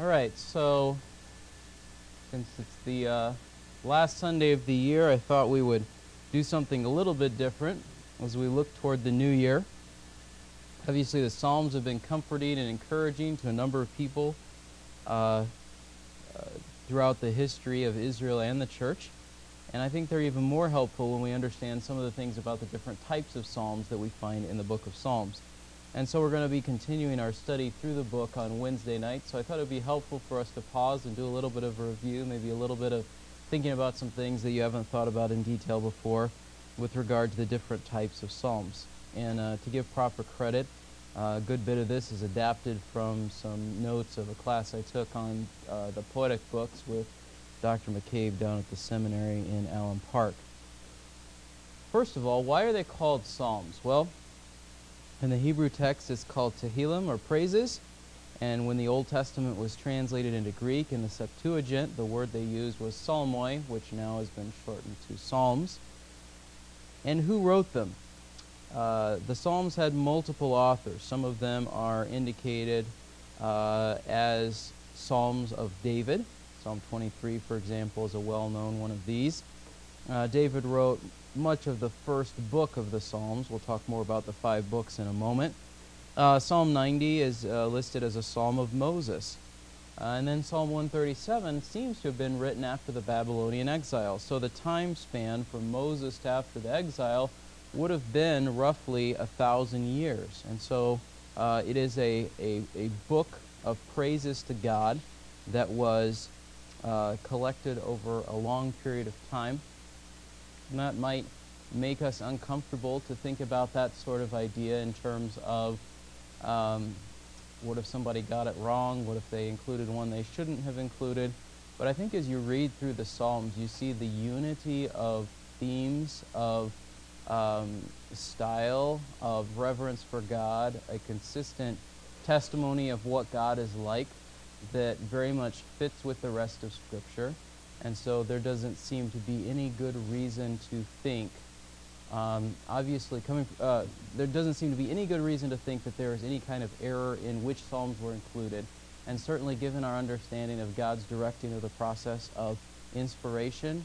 All right, so since it's the uh, last Sunday of the year, I thought we would do something a little bit different as we look toward the new year. Obviously, the Psalms have been comforting and encouraging to a number of people uh, uh, throughout the history of Israel and the church. And I think they're even more helpful when we understand some of the things about the different types of Psalms that we find in the book of Psalms. And so we're going to be continuing our study through the book on Wednesday night. So I thought it would be helpful for us to pause and do a little bit of a review, maybe a little bit of thinking about some things that you haven't thought about in detail before with regard to the different types of Psalms. And uh, to give proper credit, uh, a good bit of this is adapted from some notes of a class I took on uh, the poetic books with Dr. McCabe down at the seminary in Allen Park. First of all, why are they called Psalms? Well, in the Hebrew text, it's called Tehillim or praises. And when the Old Testament was translated into Greek in the Septuagint, the word they used was psalmoi, which now has been shortened to Psalms. And who wrote them? Uh, the Psalms had multiple authors. Some of them are indicated uh, as Psalms of David. Psalm 23, for example, is a well known one of these. Uh, David wrote much of the first book of the Psalms. We'll talk more about the five books in a moment. Uh, psalm 90 is uh, listed as a psalm of Moses. Uh, and then Psalm 137 seems to have been written after the Babylonian exile. So the time span from Moses to after the exile would have been roughly a thousand years. And so uh, it is a, a, a, book of praises to God that was uh, collected over a long period of time. That might make us uncomfortable to think about that sort of idea in terms of um, what if somebody got it wrong? What if they included one they shouldn't have included? But I think as you read through the Psalms, you see the unity of themes, of um, style, of reverence for God, a consistent testimony of what God is like that very much fits with the rest of Scripture. And so there doesn't seem to be any good reason to think, um, obviously, coming, uh, there doesn't seem to be any good reason to think that there is any kind of error in which Psalms were included. And certainly, given our understanding of God's directing of the process of inspiration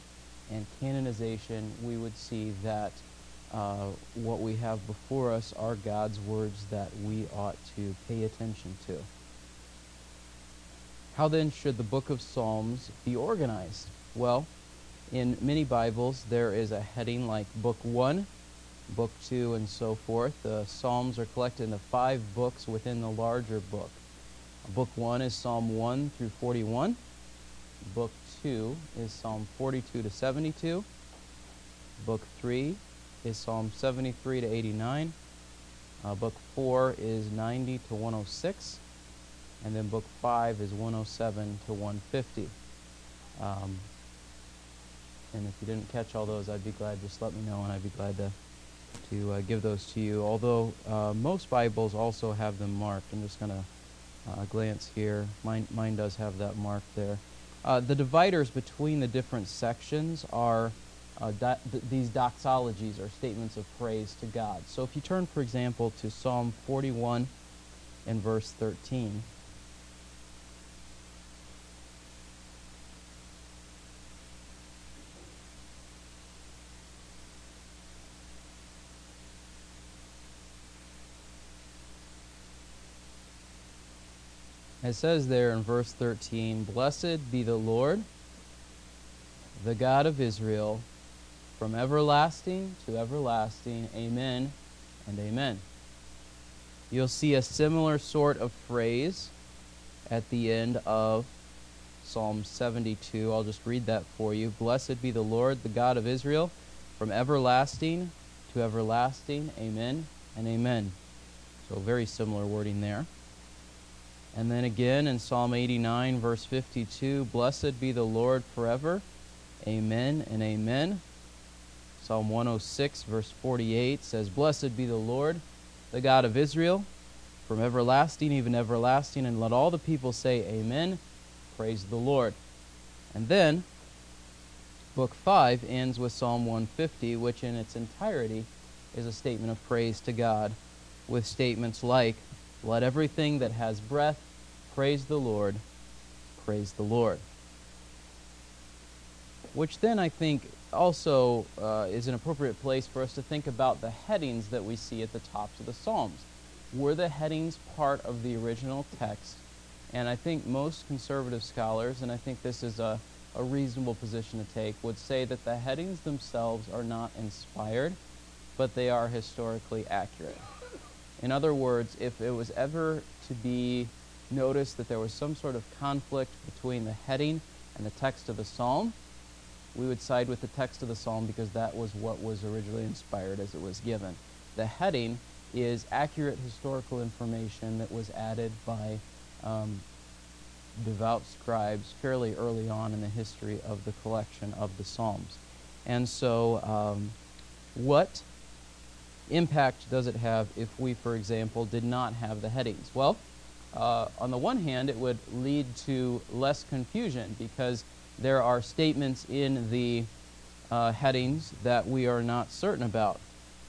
and canonization, we would see that uh, what we have before us are God's words that we ought to pay attention to. How then should the book of Psalms be organized? Well, in many Bibles, there is a heading like Book 1, Book 2, and so forth. The Psalms are collected into five books within the larger book. Book 1 is Psalm 1 through 41. Book 2 is Psalm 42 to 72. Book 3 is Psalm 73 to 89. Uh, book 4 is 90 to 106 and then book five is 107 to 150. Um, and if you didn't catch all those, I'd be glad. Just let me know, and I'd be glad to to uh, give those to you. Although uh, most Bibles also have them marked. I'm just going to uh, glance here. Mine, mine does have that marked there. Uh, the dividers between the different sections are uh, th these doxologies or statements of praise to God. So if you turn, for example, to Psalm 41 and verse 13. It says there in verse 13, Blessed be the Lord, the God of Israel, from everlasting to everlasting. Amen and amen. You'll see a similar sort of phrase at the end of Psalm 72. I'll just read that for you. Blessed be the Lord, the God of Israel, from everlasting to everlasting. Amen and amen. So, very similar wording there. And then again in Psalm 89, verse 52, Blessed be the Lord forever. Amen and amen. Psalm 106, verse 48 says, Blessed be the Lord, the God of Israel, from everlasting, even everlasting. And let all the people say, Amen. Praise the Lord. And then, Book 5 ends with Psalm 150, which in its entirety is a statement of praise to God, with statements like, let everything that has breath praise the Lord. praise the Lord. Which then I think also uh, is an appropriate place for us to think about the headings that we see at the tops of the Psalms. Were the headings part of the original text? And I think most conservative scholars, and I think this is a, a reasonable position to take, would say that the headings themselves are not inspired, but they are historically accurate. In other words, if it was ever to be noticed that there was some sort of conflict between the heading and the text of the psalm, we would side with the text of the psalm because that was what was originally inspired as it was given. The heading is accurate historical information that was added by um, devout scribes fairly early on in the history of the collection of the Psalms. And so, um, what impact does it have if we, for example, did not have the headings? Well, uh, on the one hand, it would lead to less confusion because there are statements in the uh, headings that we are not certain about.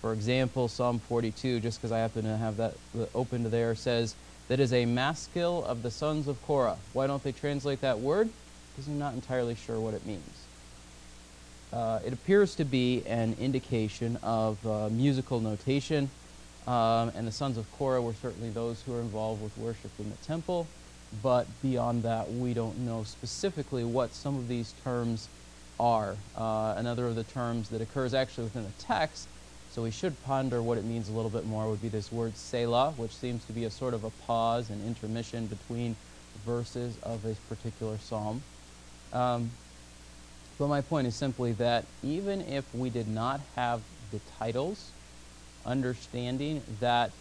For example, Psalm 42, just because I happen to have that opened there, says, That is a maskil of the sons of Korah. Why don't they translate that word? Because I'm not entirely sure what it means. Uh, it appears to be an indication of uh, musical notation, um, and the sons of Korah were certainly those who were involved with worship in the temple but beyond that, we don't know specifically what some of these terms are. Uh, another of the terms that occurs actually within the text, so we should ponder what it means a little bit more, would be this word Selah, which seems to be a sort of a pause and intermission between verses of a particular psalm. Um, but my point is simply that even if we did not have the titles, understanding that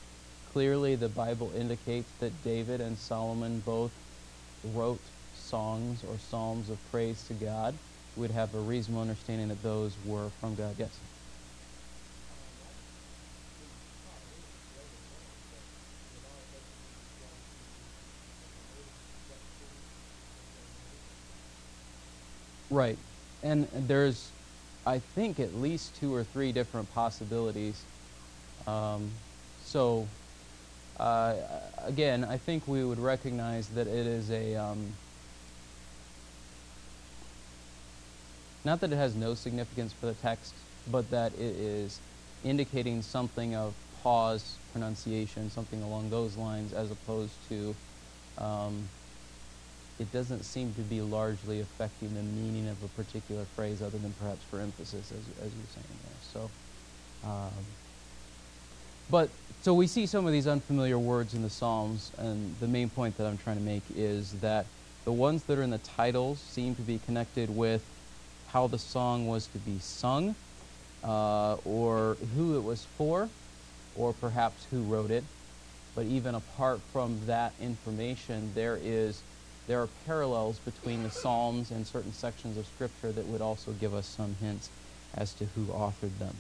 Clearly, the Bible indicates that David and Solomon both wrote songs or psalms of praise to God. We'd have a reasonable understanding that those were from God. Yes? Right. And there's, I think, at least two or three different possibilities. Um, so uh, again, I think we would recognize that it is a, um, not that it has no significance for the text, but that it is indicating something of pause, pronunciation, something along those lines, as opposed to, um, it doesn't seem to be largely affecting the meaning of a particular phrase other than perhaps for emphasis, as, as you're saying there. So, um, but so we see some of these unfamiliar words in the Psalms, and the main point that I'm trying to make is that the ones that are in the titles seem to be connected with how the song was to be sung, uh, or who it was for, or perhaps who wrote it. But even apart from that information, there is there are parallels between the Psalms and certain sections of Scripture that would also give us some hints as to who authored them.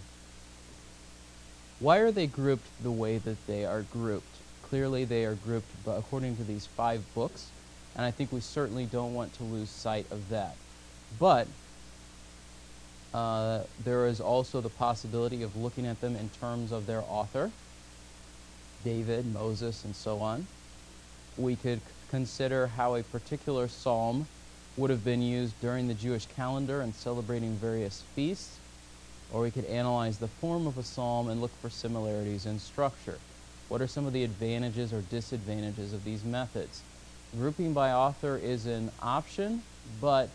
Why are they grouped the way that they are grouped? Clearly, they are grouped according to these five books, and I think we certainly don't want to lose sight of that. But uh, there is also the possibility of looking at them in terms of their author, David, Moses, and so on. We could consider how a particular psalm would have been used during the Jewish calendar and celebrating various feasts or we could analyze the form of a psalm and look for similarities in structure. What are some of the advantages or disadvantages of these methods? Grouping by author is an option, but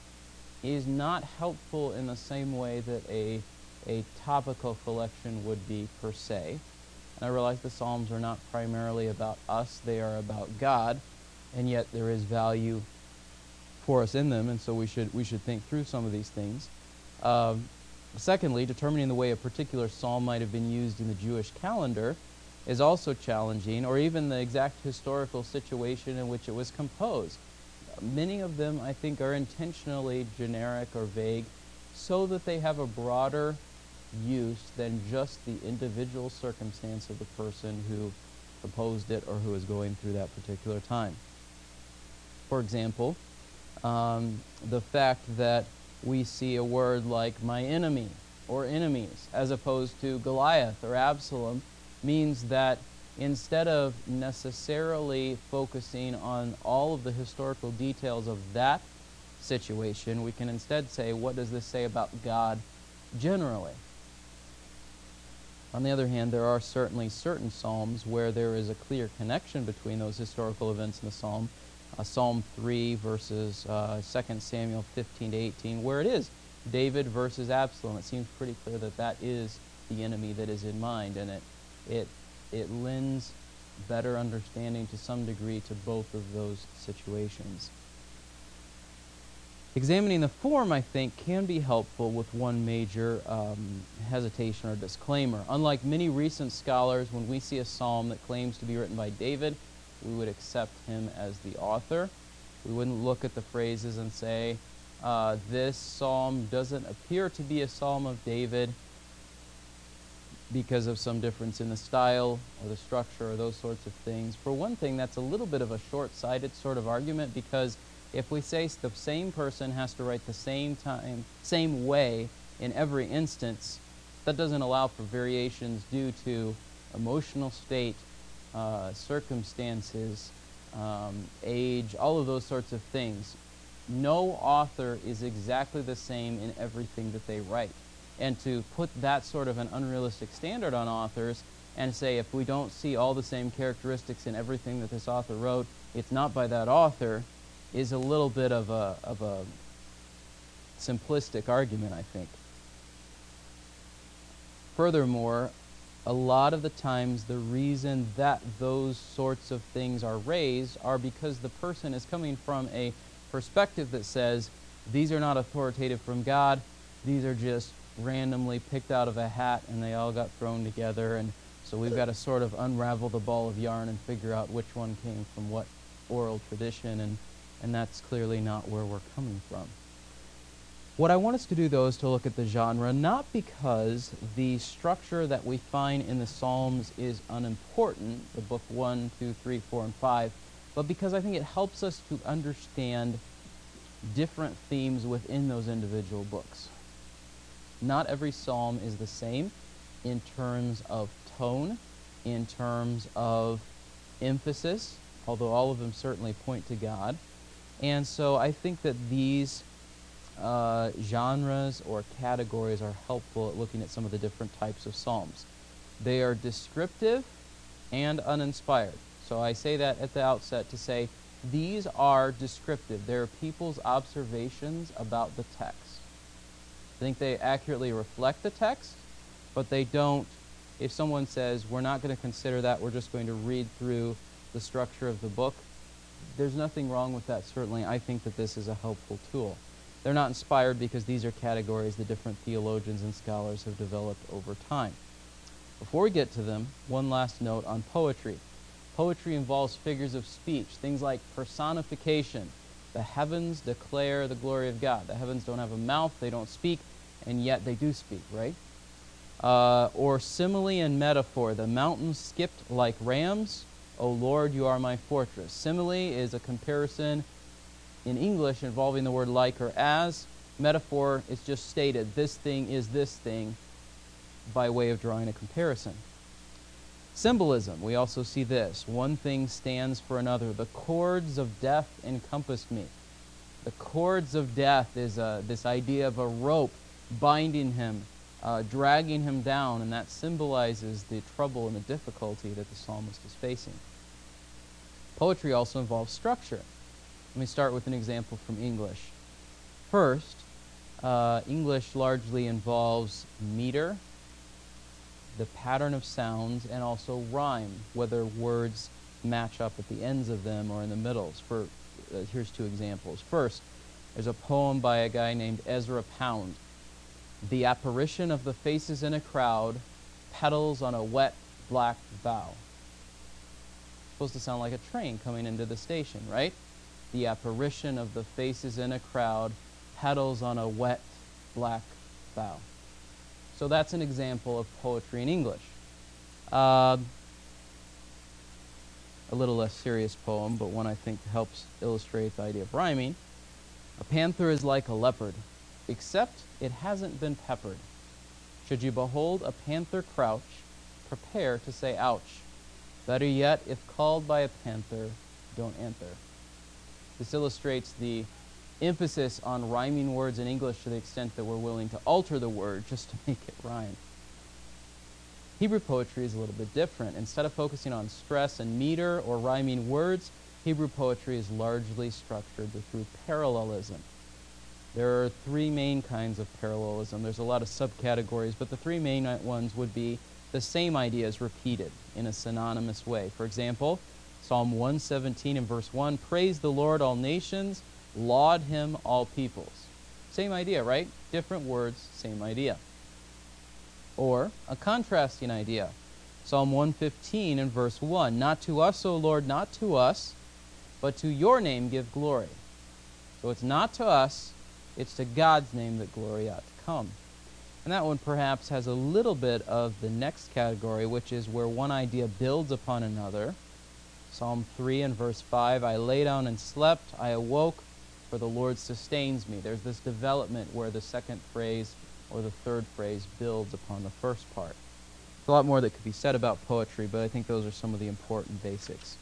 is not helpful in the same way that a, a topical collection would be per se. And I realize the Psalms are not primarily about us, they are about God, and yet there is value for us in them, and so we should, we should think through some of these things. Um, Secondly, determining the way a particular psalm might have been used in the Jewish calendar is also challenging, or even the exact historical situation in which it was composed. Many of them, I think, are intentionally generic or vague so that they have a broader use than just the individual circumstance of the person who composed it or who is going through that particular time. For example, um, the fact that we see a word like my enemy or enemies, as opposed to Goliath or Absalom, means that instead of necessarily focusing on all of the historical details of that situation, we can instead say, what does this say about God generally? On the other hand, there are certainly certain psalms where there is a clear connection between those historical events in the psalm. Uh, psalm 3 verses uh, 2 Samuel 15 to 18, where it is David versus Absalom. It seems pretty clear that that is the enemy that is in mind, and it, it, it lends better understanding to some degree to both of those situations. Examining the form, I think, can be helpful with one major um, hesitation or disclaimer. Unlike many recent scholars, when we see a psalm that claims to be written by David, we would accept him as the author. We wouldn't look at the phrases and say, uh, this psalm doesn't appear to be a psalm of David because of some difference in the style or the structure or those sorts of things. For one thing, that's a little bit of a short-sighted sort of argument because if we say the same person has to write the same time, same way in every instance, that doesn't allow for variations due to emotional state, uh, circumstances, um, age, all of those sorts of things. No author is exactly the same in everything that they write. And to put that sort of an unrealistic standard on authors and say if we don't see all the same characteristics in everything that this author wrote, it's not by that author, is a little bit of a, of a simplistic argument, I think. Furthermore, a lot of the times the reason that those sorts of things are raised are because the person is coming from a perspective that says these are not authoritative from God, these are just randomly picked out of a hat and they all got thrown together. And so we've got to sort of unravel the ball of yarn and figure out which one came from what oral tradition. And and that's clearly not where we're coming from. What I want us to do, though, is to look at the genre, not because the structure that we find in the Psalms is unimportant, the book 1, 2, 3, 4, and 5, but because I think it helps us to understand different themes within those individual books. Not every psalm is the same in terms of tone, in terms of emphasis, although all of them certainly point to God. And so I think that these uh, genres or categories are helpful at looking at some of the different types of psalms. They are descriptive and uninspired. So I say that at the outset to say these are descriptive. They're people's observations about the text. I think they accurately reflect the text, but they don't, if someone says, we're not going to consider that, we're just going to read through the structure of the book, there's nothing wrong with that, certainly. I think that this is a helpful tool. They're not inspired because these are categories that different theologians and scholars have developed over time. Before we get to them, one last note on poetry. Poetry involves figures of speech, things like personification. The heavens declare the glory of God. The heavens don't have a mouth, they don't speak, and yet they do speak, right? Uh, or simile and metaphor. The mountains skipped like rams, O Lord, you are my fortress. Simile is a comparison in English involving the word like or as. Metaphor is just stated, this thing is this thing, by way of drawing a comparison. Symbolism, we also see this. One thing stands for another. The cords of death encompassed me. The cords of death is uh, this idea of a rope binding him, uh, dragging him down, and that symbolizes the trouble and the difficulty that the psalmist is facing. Poetry also involves structure. Let me start with an example from English. First, uh, English largely involves meter, the pattern of sounds, and also rhyme, whether words match up at the ends of them or in the middles. For, uh, here's two examples. First, there's a poem by a guy named Ezra Pound. The apparition of the faces in a crowd, petals on a wet black bough supposed to sound like a train coming into the station, right? The apparition of the faces in a crowd, petals on a wet black bough. So that's an example of poetry in English. Uh, a little less serious poem, but one I think helps illustrate the idea of rhyming. A panther is like a leopard, except it hasn't been peppered. Should you behold a panther crouch, prepare to say ouch. Better yet, if called by a panther, don't enter. This illustrates the emphasis on rhyming words in English to the extent that we're willing to alter the word just to make it rhyme. Hebrew poetry is a little bit different. Instead of focusing on stress and meter or rhyming words, Hebrew poetry is largely structured through parallelism. There are three main kinds of parallelism. There's a lot of subcategories, but the three main ones would be the same ideas repeated in a synonymous way. For example, Psalm 117 and verse 1 Praise the Lord, all nations, laud him, all peoples. Same idea, right? Different words, same idea. Or a contrasting idea. Psalm 115 and verse 1 Not to us, O Lord, not to us, but to your name give glory. So it's not to us, it's to God's name that glory ought to come. And that one perhaps has a little bit of the next category, which is where one idea builds upon another. Psalm 3 and verse 5 I lay down and slept, I awoke, for the Lord sustains me. There's this development where the second phrase or the third phrase builds upon the first part. There's a lot more that could be said about poetry, but I think those are some of the important basics.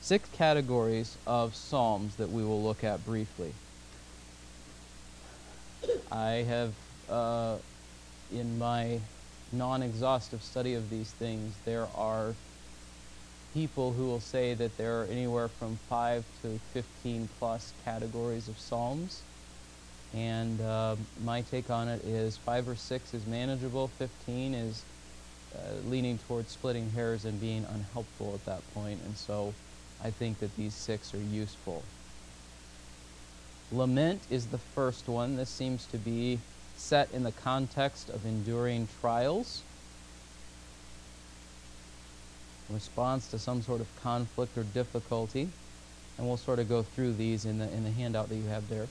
Six categories of psalms that we will look at briefly. I have, uh, in my non exhaustive study of these things, there are people who will say that there are anywhere from 5 to 15 plus categories of psalms. And uh, my take on it is 5 or 6 is manageable, 15 is uh, leaning towards splitting hairs and being unhelpful at that point. And so I think that these six are useful. Lament is the first one. This seems to be set in the context of enduring trials response to some sort of conflict or difficulty. And we'll sort of go through these in the, in the handout that you have there.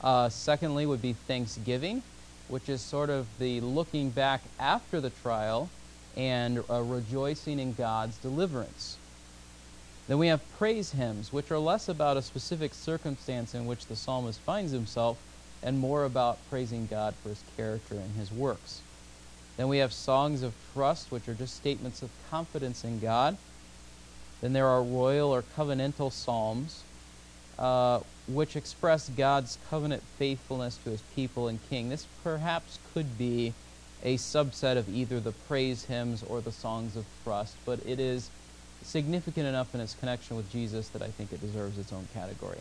Uh, secondly, would be thanksgiving, which is sort of the looking back after the trial and uh, rejoicing in God's deliverance. Then we have praise hymns, which are less about a specific circumstance in which the psalmist finds himself and more about praising God for his character and his works. Then we have songs of trust, which are just statements of confidence in God. Then there are royal or covenantal psalms, uh, which express God's covenant faithfulness to his people and king. This perhaps could be a subset of either the praise hymns or the songs of trust, but it is significant enough in its connection with Jesus that I think it deserves its own category.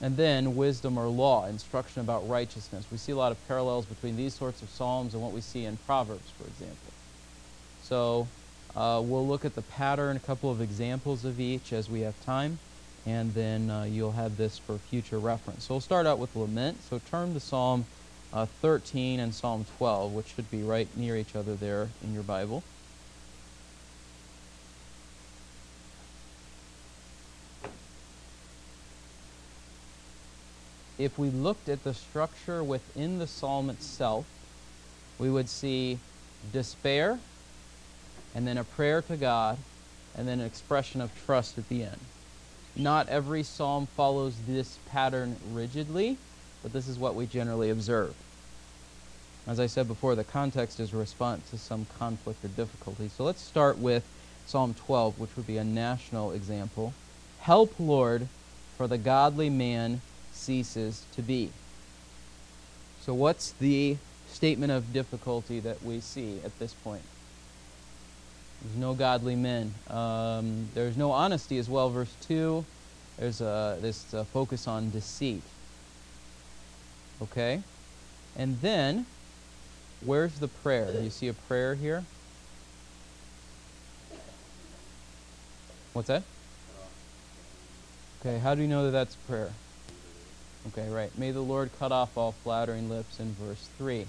And then wisdom or law, instruction about righteousness. We see a lot of parallels between these sorts of psalms and what we see in Proverbs, for example. So uh, we'll look at the pattern, a couple of examples of each as we have time, and then uh, you'll have this for future reference. So we'll start out with lament. So turn to Psalm uh, 13 and Psalm 12, which should be right near each other there in your Bible. If we looked at the structure within the psalm itself, we would see despair, and then a prayer to God, and then an expression of trust at the end. Not every psalm follows this pattern rigidly, but this is what we generally observe. As I said before, the context is a response to some conflict or difficulty. So let's start with Psalm 12, which would be a national example. Help, Lord, for the godly man ceases to be. So, what's the statement of difficulty that we see at this point? There's no godly men. Um, there's no honesty as well. Verse 2, there's a, this focus on deceit. Okay? And then, where's the prayer? Do you see a prayer here? What's that? Okay, how do you know that that's prayer? Okay, right. May the Lord cut off all flattering lips in verse 3.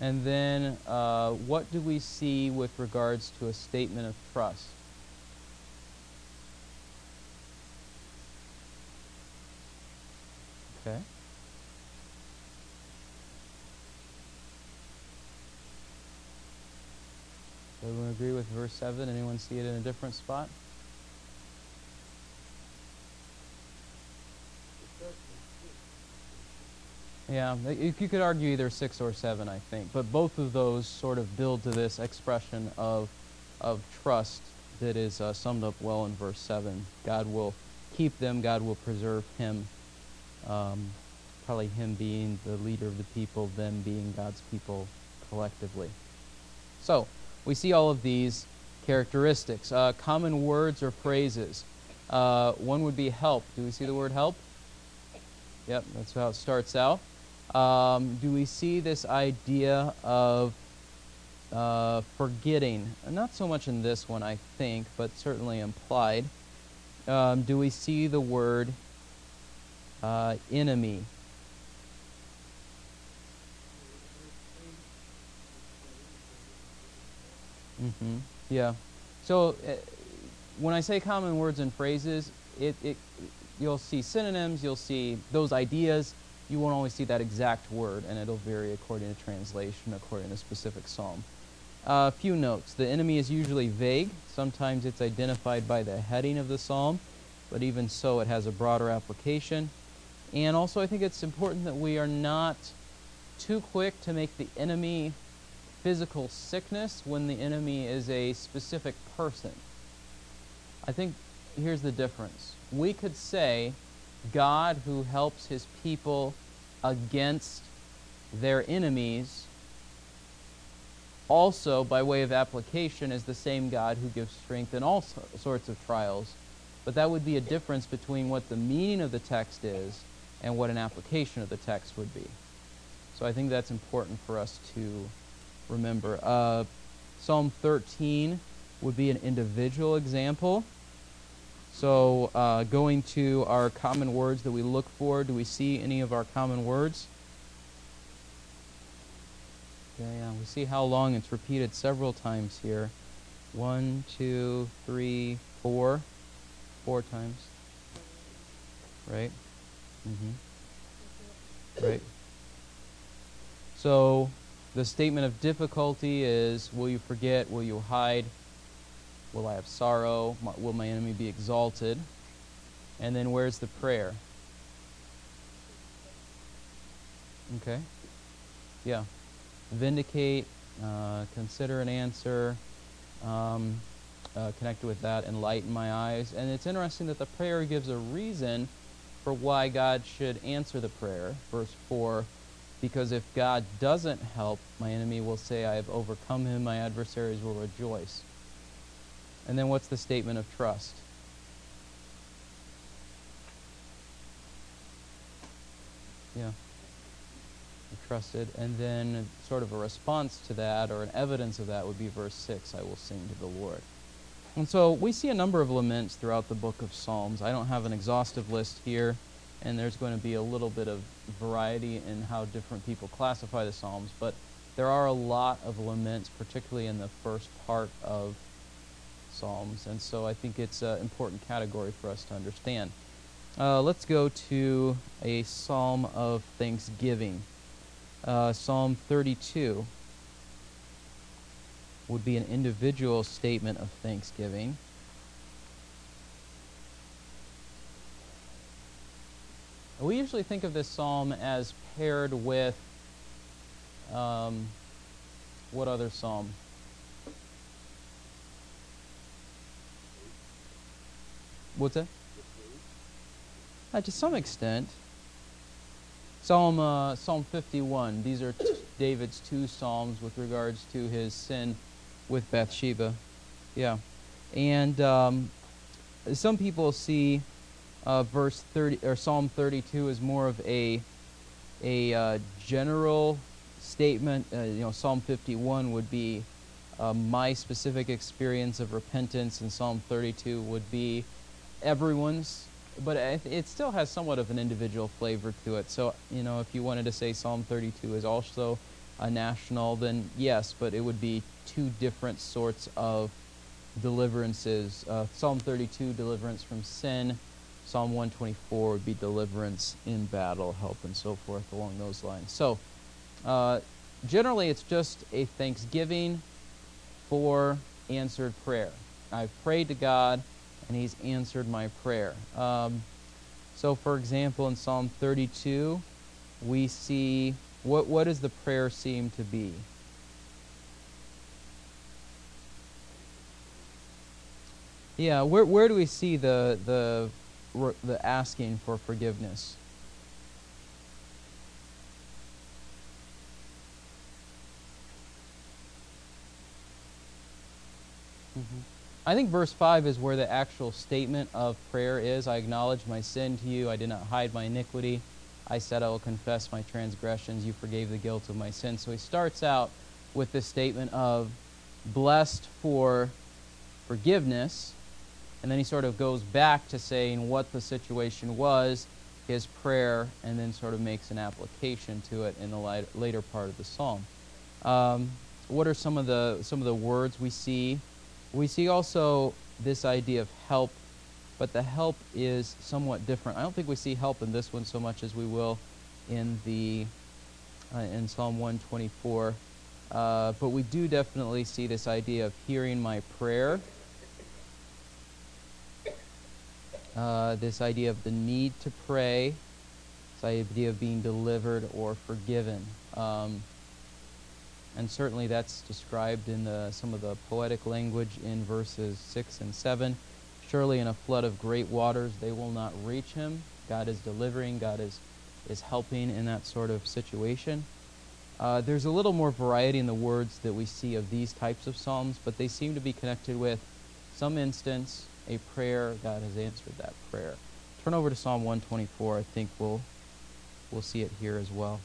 And then uh, what do we see with regards to a statement of trust? Okay. Everyone agree with verse 7? Anyone see it in a different spot? Yeah, you could argue either six or seven, I think. But both of those sort of build to this expression of, of trust that is uh, summed up well in verse 7. God will keep them, God will preserve him. Um, probably him being the leader of the people, them being God's people collectively. So, we see all of these characteristics. Uh, common words or phrases. Uh, one would be help. Do we see the word help? Yep, that's how it starts out. Um, do we see this idea of uh, forgetting? Not so much in this one, I think, but certainly implied. Um, do we see the word uh, enemy? Mm-hmm. Yeah. So uh, when I say common words and phrases, it, it you'll see synonyms, you'll see those ideas. You won't always see that exact word, and it'll vary according to translation, according to specific psalm. A uh, few notes. The enemy is usually vague. Sometimes it's identified by the heading of the psalm, but even so, it has a broader application. And also, I think it's important that we are not too quick to make the enemy physical sickness when the enemy is a specific person. I think here's the difference. We could say God who helps his people against their enemies also, by way of application, is the same God who gives strength in all sorts of trials. But that would be a difference between what the meaning of the text is and what an application of the text would be. So I think that's important for us to remember. Uh, Psalm 13 would be an individual example. So uh, going to our common words that we look for, do we see any of our common words? Okay, yeah, we see how long it's repeated several times here. One, two, three, four. Four times. Right? Mm-hmm. Right. So the statement of difficulty is Will you forget? Will you hide? Will I have sorrow? Will my enemy be exalted? And then where's the prayer? Okay. Yeah. Vindicate, uh, consider an answer, um, uh, connected with that, enlighten my eyes. And it's interesting that the prayer gives a reason for why God should answer the prayer. Verse 4 because if God doesn't help, my enemy will say, I have overcome him, my adversaries will rejoice. And then what's the statement of trust? Yeah. Trusted. And then sort of a response to that or an evidence of that would be verse 6 I will sing to the Lord. And so we see a number of laments throughout the book of Psalms. I don't have an exhaustive list here and there's going to be a little bit of variety in how different people classify the Psalms, but there are a lot of laments, particularly in the first part of Psalms, and so I think it's an important category for us to understand. Uh, let's go to a psalm of thanksgiving. Uh, psalm 32 would be an individual statement of thanksgiving. We usually think of this psalm as paired with um, what other psalm? What's that? Uh, to some extent. Psalm uh, Psalm 51. These are David's two psalms with regards to his sin with Bathsheba. Yeah, and um, some people see uh, verse 30 or Psalm 32 as more of a a uh, general statement. Uh, you know, Psalm 51 would be uh, my specific experience of repentance, and Psalm 32 would be everyone's. But it still has somewhat of an individual flavor to it. So, you know, if you wanted to say Psalm 32 is also a national, then yes, but it would be two different sorts of deliverances. Uh, Psalm 32, deliverance from sin Psalm 124 would be deliverance in battle, help, and so forth along those lines. So, uh, generally, it's just a thanksgiving for answered prayer. I've prayed to God, and He's answered my prayer. Um, so, for example, in Psalm 32, we see what, what does the prayer seem to be? Yeah, where, where do we see the, the, the asking for forgiveness? Mhm. I think verse 5 is where the actual statement of prayer is. I acknowledge my sin to you. I did not hide my iniquity. I said I will confess my transgressions. You forgave the guilt of my sin. So he starts out with this statement of blessed for forgiveness. And then he sort of goes back to saying what the situation was, his prayer, and then sort of makes an application to it in the later part of the psalm. Um, what are some of the some of the words we see? We see also this idea of help, but the help is somewhat different. I don't think we see help in this one so much as we will in the uh, in Psalm 124. Uh, but we do definitely see this idea of hearing my prayer. Uh, this idea of the need to pray, this idea of being delivered or forgiven. Um, and certainly that's described in the, some of the poetic language in verses 6 and 7. Surely in a flood of great waters they will not reach him. God is delivering, God is, is helping in that sort of situation. Uh, there's a little more variety in the words that we see of these types of psalms, but they seem to be connected with some instance, a prayer. God has answered that prayer. Turn over to Psalm 124. I think we'll, we'll see it here as well.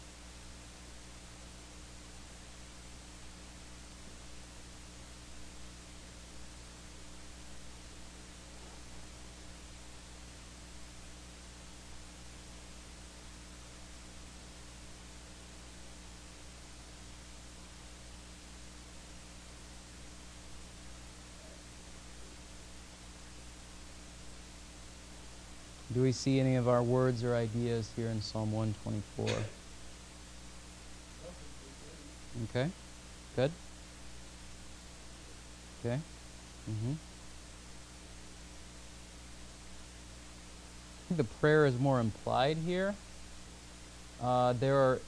Do we see any of our words or ideas here in Psalm 124? Okay. Good. Okay. Mm-hmm. The prayer is more implied here. Uh, there are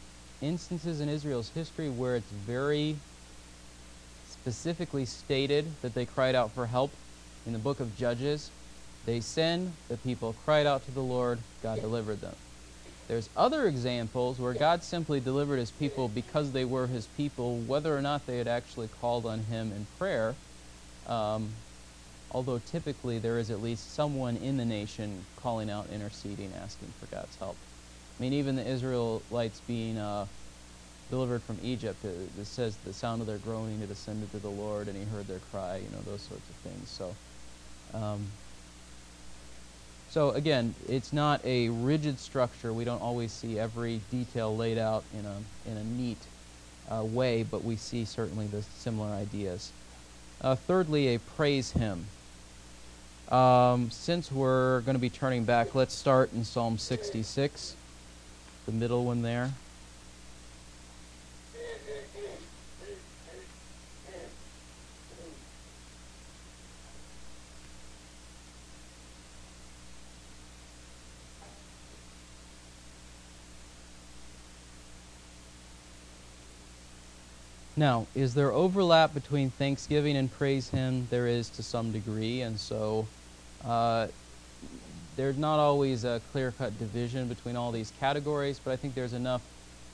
instances in Israel's history where it's very specifically stated that they cried out for help. In the book of Judges, they sinned, the people cried out to the Lord, God delivered them. There's other examples where God simply delivered his people because they were his people, whether or not they had actually called on him in prayer. Um, although typically there is at least someone in the nation calling out, interceding, asking for God's help. I mean, even the Israelites being uh, delivered from Egypt, it, it, says the sound of their groaning it ascended to the Lord, and he heard their cry, you know, those sorts of things. So, um, so again, it's not a rigid structure. We don't always see every detail laid out in a, in a neat uh, way, but we see certainly the similar ideas. Uh, thirdly, a praise hymn. Um, since we're going to be turning back, let's start in Psalm 66, the middle one there. Now, is there overlap between Thanksgiving and Praise Hymn? There is to some degree, and so uh, there's not always a clear cut division between all these categories, but I think there's enough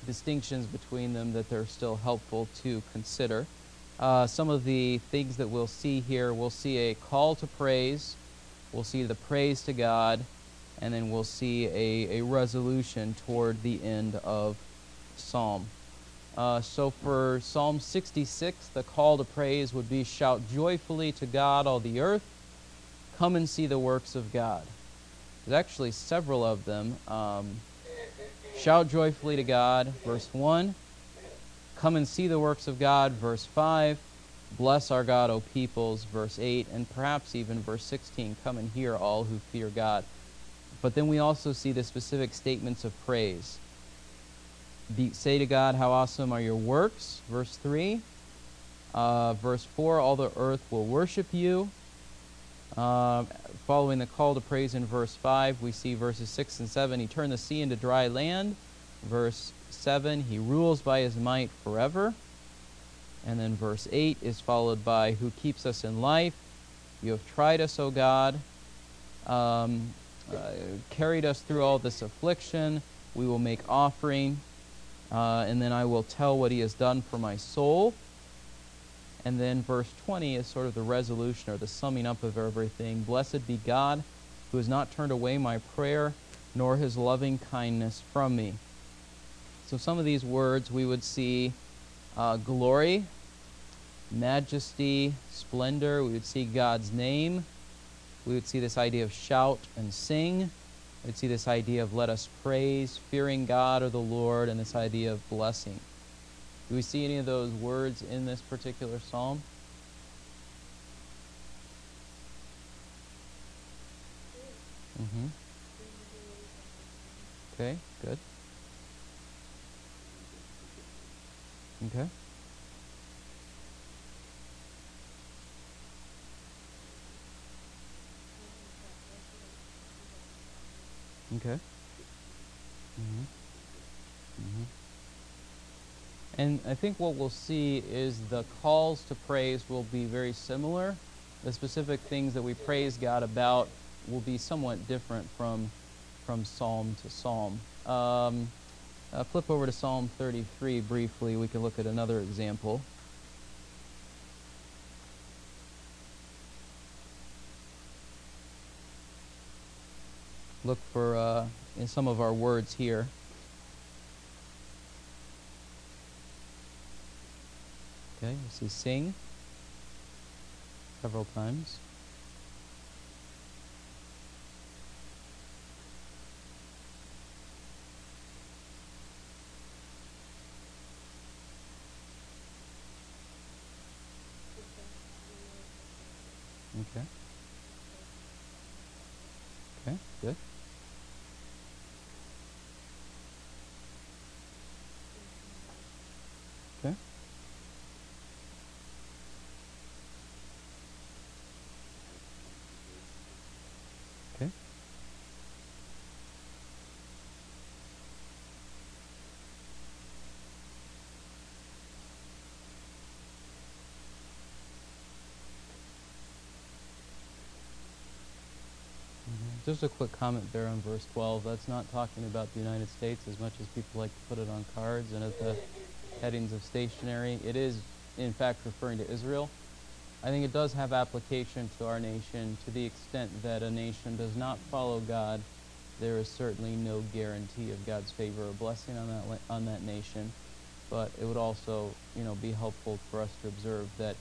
distinctions between them that they're still helpful to consider. Uh, some of the things that we'll see here we'll see a call to praise, we'll see the praise to God, and then we'll see a, a resolution toward the end of Psalm. Uh, so for Psalm 66, the call to praise would be Shout joyfully to God, all the earth. Come and see the works of God. There's actually several of them. Um, Shout joyfully to God, verse 1. Come and see the works of God, verse 5. Bless our God, O peoples, verse 8. And perhaps even verse 16. Come and hear all who fear God. But then we also see the specific statements of praise. Be, say to God, How awesome are your works, verse 3. Uh, verse 4, All the earth will worship you. Uh, following the call to praise in verse 5, we see verses 6 and 7. He turned the sea into dry land. Verse 7, He rules by His might forever. And then verse 8 is followed by Who keeps us in life. You have tried us, O God, um, uh, carried us through all this affliction. We will make offering, uh, and then I will tell what he has done for my soul. And then verse 20 is sort of the resolution or the summing up of everything. Blessed be God, who has not turned away my prayer, nor his loving kindness from me. So, some of these words we would see uh, glory, majesty, splendor. We would see God's name. We would see this idea of shout and sing. We'd see this idea of let us praise, fearing God or the Lord, and this idea of blessing. Do we see any of those words in this particular psalm? Mm-hmm. Okay, good. Okay. Okay. Mm-hmm. Mm-hmm. And I think what we'll see is the calls to praise will be very similar. The specific things that we praise God about will be somewhat different from from psalm to psalm. Um, uh, flip over to Psalm 33 briefly. We can look at another example. Look for uh, in some of our words here. Okay, you see sing several times. Okay. Okay, good. Okay. Okay. Mhm. Just a quick comment there on verse 12. That's not talking about the United States as much as people like to put it on cards and at the headings of stationery. It is, in fact, referring to Israel. I think it does have application to our nation to the extent that a nation does not follow God. There is certainly no guarantee of God's favor or blessing on that on that nation. But it would also, you know, be helpful for us to observe that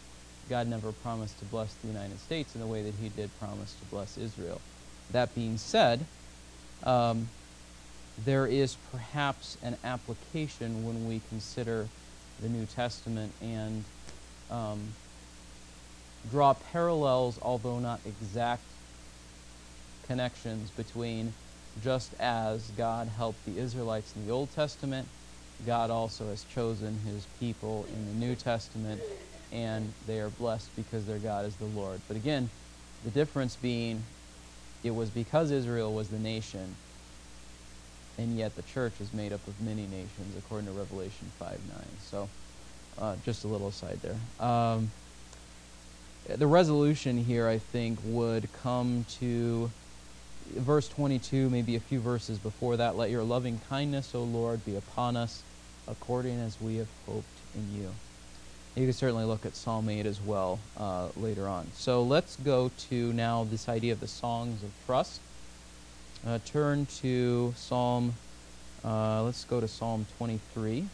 God never promised to bless the United States in the way that He did promise to bless Israel. That being said, um, there is perhaps an application when we consider the New Testament and um, draw parallels, although not exact connections, between just as God helped the Israelites in the Old Testament, God also has chosen his people in the New Testament, and they are blessed because their God is the Lord. But again, the difference being it was because Israel was the nation, and yet the church is made up of many nations, according to Revelation 5 9. So, uh, just a little aside there. Um, the resolution here, I think, would come to verse 22, maybe a few verses before that. Let your loving kindness, O Lord, be upon us, according as we have hoped in you. You can certainly look at Psalm 8 as well uh, later on. So let's go to now this idea of the songs of trust. Uh, turn to Psalm, uh, let's go to Psalm 23.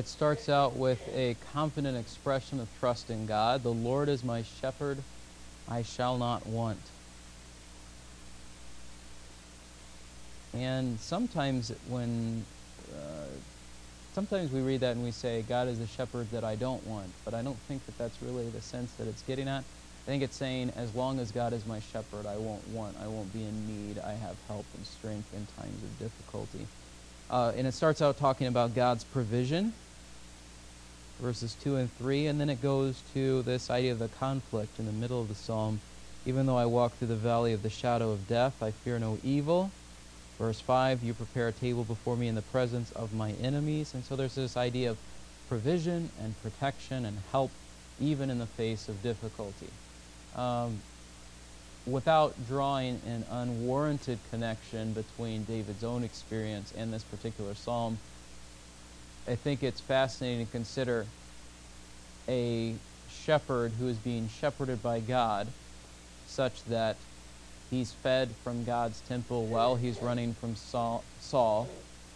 It starts out with a confident expression of trust in God. The Lord is my shepherd, I shall not want. And sometimes when uh, sometimes we read that and we say, God is the shepherd that I don't want, but I don't think that that's really the sense that it's getting at. I think it's saying, as long as God is my shepherd, I won't want, I won't be in need, I have help and strength in times of difficulty. Uh, and it starts out talking about God's provision. Verses 2 and 3, and then it goes to this idea of the conflict in the middle of the psalm. Even though I walk through the valley of the shadow of death, I fear no evil. Verse 5, you prepare a table before me in the presence of my enemies. And so there's this idea of provision and protection and help even in the face of difficulty. Um, without drawing an unwarranted connection between David's own experience and this particular psalm, I think it's fascinating to consider a shepherd who is being shepherded by God such that he's fed from God's temple while he's running from Saul, Saul,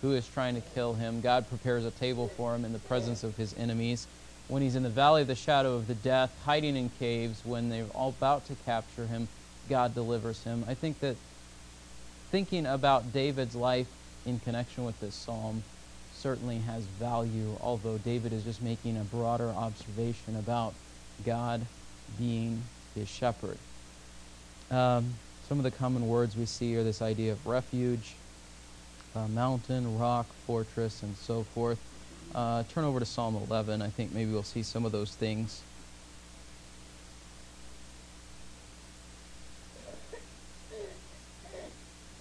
who is trying to kill him. God prepares a table for him in the presence of his enemies. When he's in the valley of the shadow of the death, hiding in caves, when they're all about to capture him, God delivers him. I think that thinking about David's life in connection with this psalm certainly has value, although David is just making a broader observation about God being his shepherd. Um, some of the common words we see are this idea of refuge, uh, mountain, rock, fortress, and so forth. Uh, turn over to Psalm 11. I think maybe we'll see some of those things.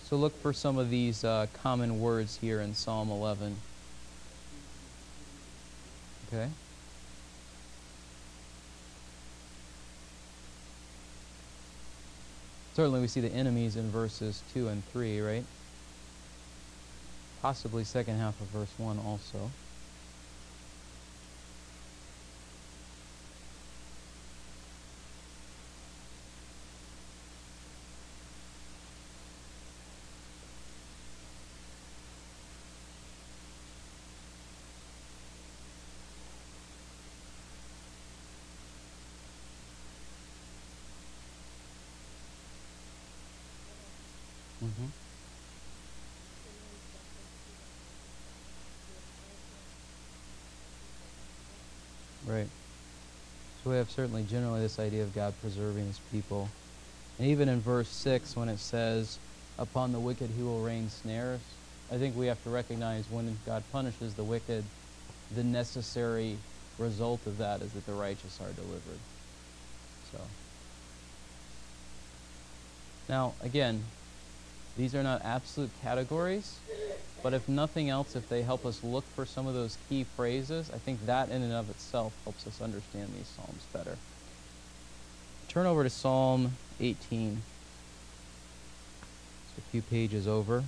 So look for some of these uh, common words here in Psalm 11. Okay. Certainly we see the enemies in verses 2 and 3, right? Possibly second half of verse 1 also. Mm-hmm. Right. So we have certainly generally this idea of God preserving his people. And even in verse 6, when it says, Upon the wicked he will rain snares, I think we have to recognize when God punishes the wicked, the necessary result of that is that the righteous are delivered. So. Now, again, these are not absolute categories, but if nothing else, if they help us look for some of those key phrases, I think that in and of itself helps us understand these Psalms better. Turn over to Psalm 18. It's a few pages over.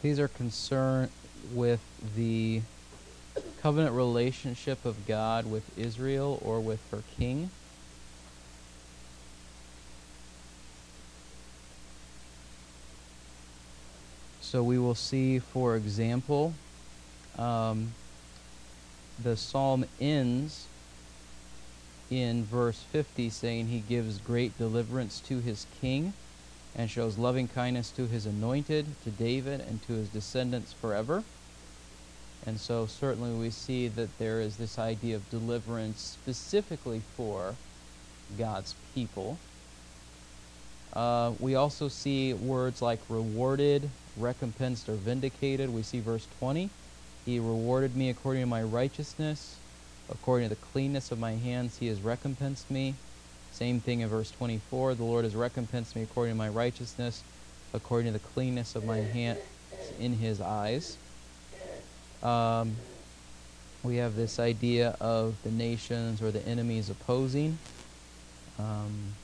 These are concerned with the covenant relationship of God with Israel or with her king. So we will see, for example, um, the psalm ends in verse 50 saying he gives great deliverance to his king and shows loving kindness to his anointed, to David, and to his descendants forever. And so, certainly, we see that there is this idea of deliverance specifically for God's people. Uh, we also see words like rewarded, recompensed, or vindicated. We see verse 20. He rewarded me according to my righteousness. According to the cleanness of my hands, he has recompensed me. Same thing in verse 24. The Lord has recompensed me according to my righteousness, according to the cleanness of my hands in his eyes. Um, we have this idea of the nations or the enemies opposing. Um,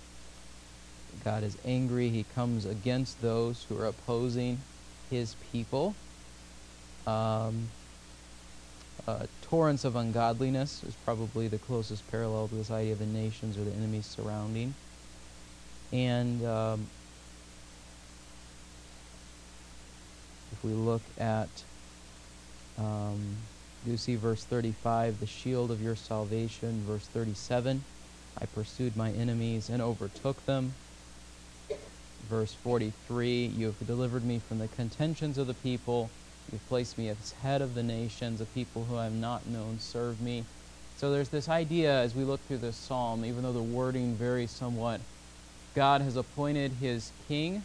God is angry. He comes against those who are opposing his people. Um, uh, torrents of ungodliness is probably the closest parallel to this idea of the nations or the enemies surrounding. And um, if we look at, um, you see verse 35, the shield of your salvation, verse 37, I pursued my enemies and overtook them. Verse 43, you have delivered me from the contentions of the people You've placed me as head of the nations, a people who I have not known serve me. So there's this idea as we look through this psalm, even though the wording varies somewhat, God has appointed his king,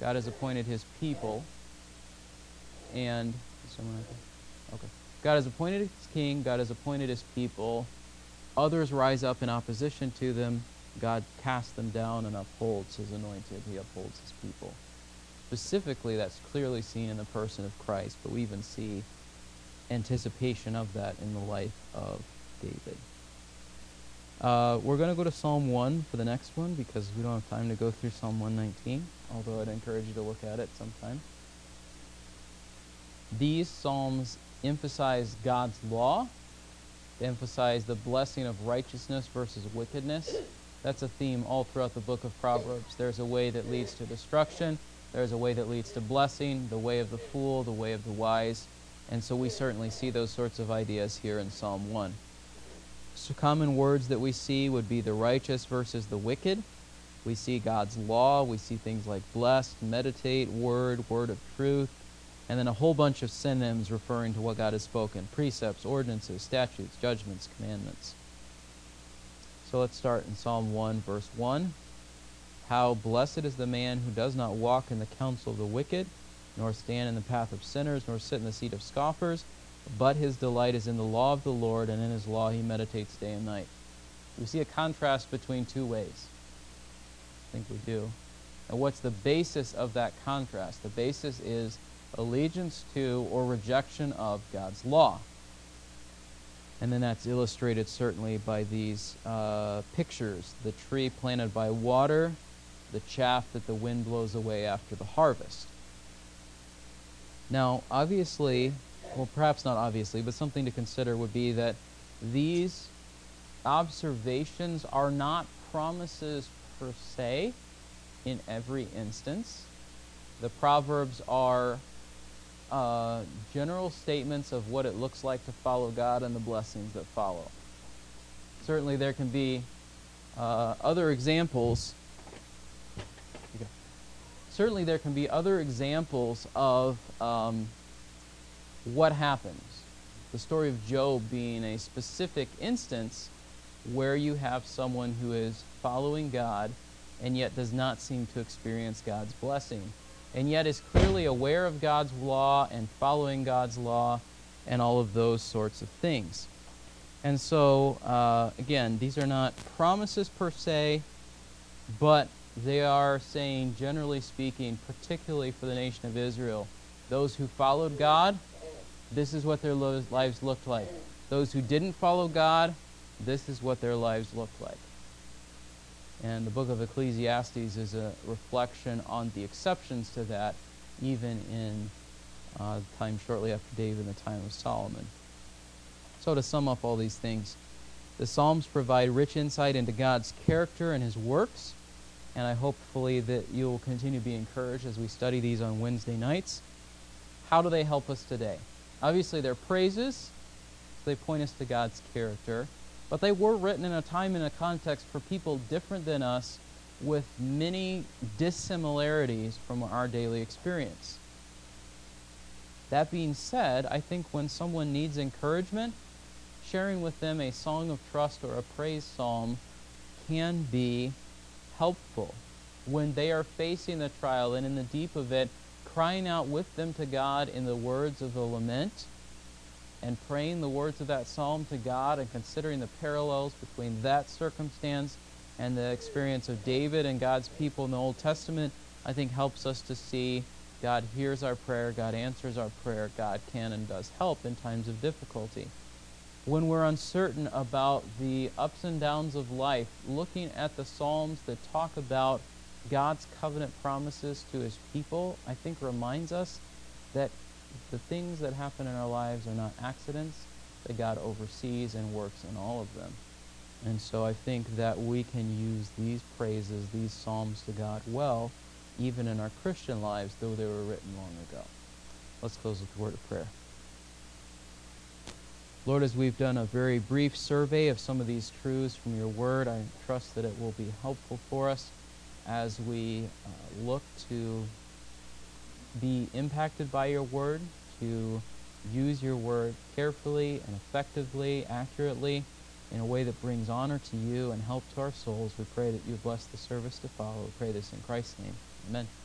God has appointed his people, and someone? Okay. God has appointed his king, God has appointed his people. Others rise up in opposition to them. God casts them down and upholds his anointed. He upholds his people. Specifically, that's clearly seen in the person of Christ, but we even see anticipation of that in the life of David. Uh, we're going to go to Psalm 1 for the next one because we don't have time to go through Psalm 119, although I'd encourage you to look at it sometime. These Psalms emphasize God's law, they emphasize the blessing of righteousness versus wickedness. That's a theme all throughout the book of Proverbs. There's a way that leads to destruction, there's a way that leads to blessing, the way of the fool, the way of the wise. And so we certainly see those sorts of ideas here in Psalm 1. So common words that we see would be the righteous versus the wicked. We see God's law. We see things like blessed, meditate, word, word of truth, and then a whole bunch of synonyms referring to what God has spoken precepts, ordinances, statutes, judgments, commandments. So let's start in Psalm 1, verse 1. How blessed is the man who does not walk in the counsel of the wicked, nor stand in the path of sinners, nor sit in the seat of scoffers, but his delight is in the law of the Lord, and in his law he meditates day and night. We see a contrast between two ways. I think we do. And what's the basis of that contrast? The basis is allegiance to or rejection of God's law. And then that's illustrated certainly by these uh, pictures the tree planted by water, the chaff that the wind blows away after the harvest. Now, obviously, well, perhaps not obviously, but something to consider would be that these observations are not promises per se in every instance. The Proverbs are uh, general statements of what it looks like to follow God and the blessings that follow. Certainly, there can be uh, other examples. Certainly, there can be other examples of um, what happens. The story of Job being a specific instance where you have someone who is following God and yet does not seem to experience God's blessing, and yet is clearly aware of God's law and following God's law and all of those sorts of things. And so, uh, again, these are not promises per se, but they are saying, generally speaking, particularly for the nation of Israel, those who followed God this is what their lives looked like. Those who didn't follow God, this is what their lives looked like. And the book of Ecclesiastes is a reflection on the exceptions to that, even in uh, time shortly after David and the time of Solomon. So, to sum up all these things, the Psalms provide rich insight into God's character and his works, and I hopefully that you'll continue to be encouraged as we study these on Wednesday nights. How do they help us today? Obviously, they're praises, they point us to God's character, but they were written in a time and a context for people different than us with many dissimilarities from our daily experience. That being said, I think when someone needs encouragement, sharing with them a song of trust or a praise psalm can be helpful. When they are facing the trial and in the deep of it, crying out with them to God in the words of the lament and praying the words of that psalm to God and considering the parallels between that circumstance and the experience of David and God's people in the Old Testament, I think helps us to see God hears our prayer, God answers our prayer, God can and does help in times of difficulty. When we're uncertain about the ups and downs of life, looking at the Psalms that talk about God's covenant promises to his people, I think reminds us that the things that happen in our lives are not accidents, that God oversees and works in all of them. And so I think that we can use these praises, these psalms to God well, even in our Christian lives, though they were written long ago. Let's close with a word of prayer. Lord, as we've done a very brief survey of some of these truths from your word, I trust that it will be helpful for us as we uh, look to be impacted by your word, to use your word carefully and effectively, accurately, in a way that brings honor to you and help to our souls. We pray that you bless the service to follow. We pray this in Christ's name. Amen.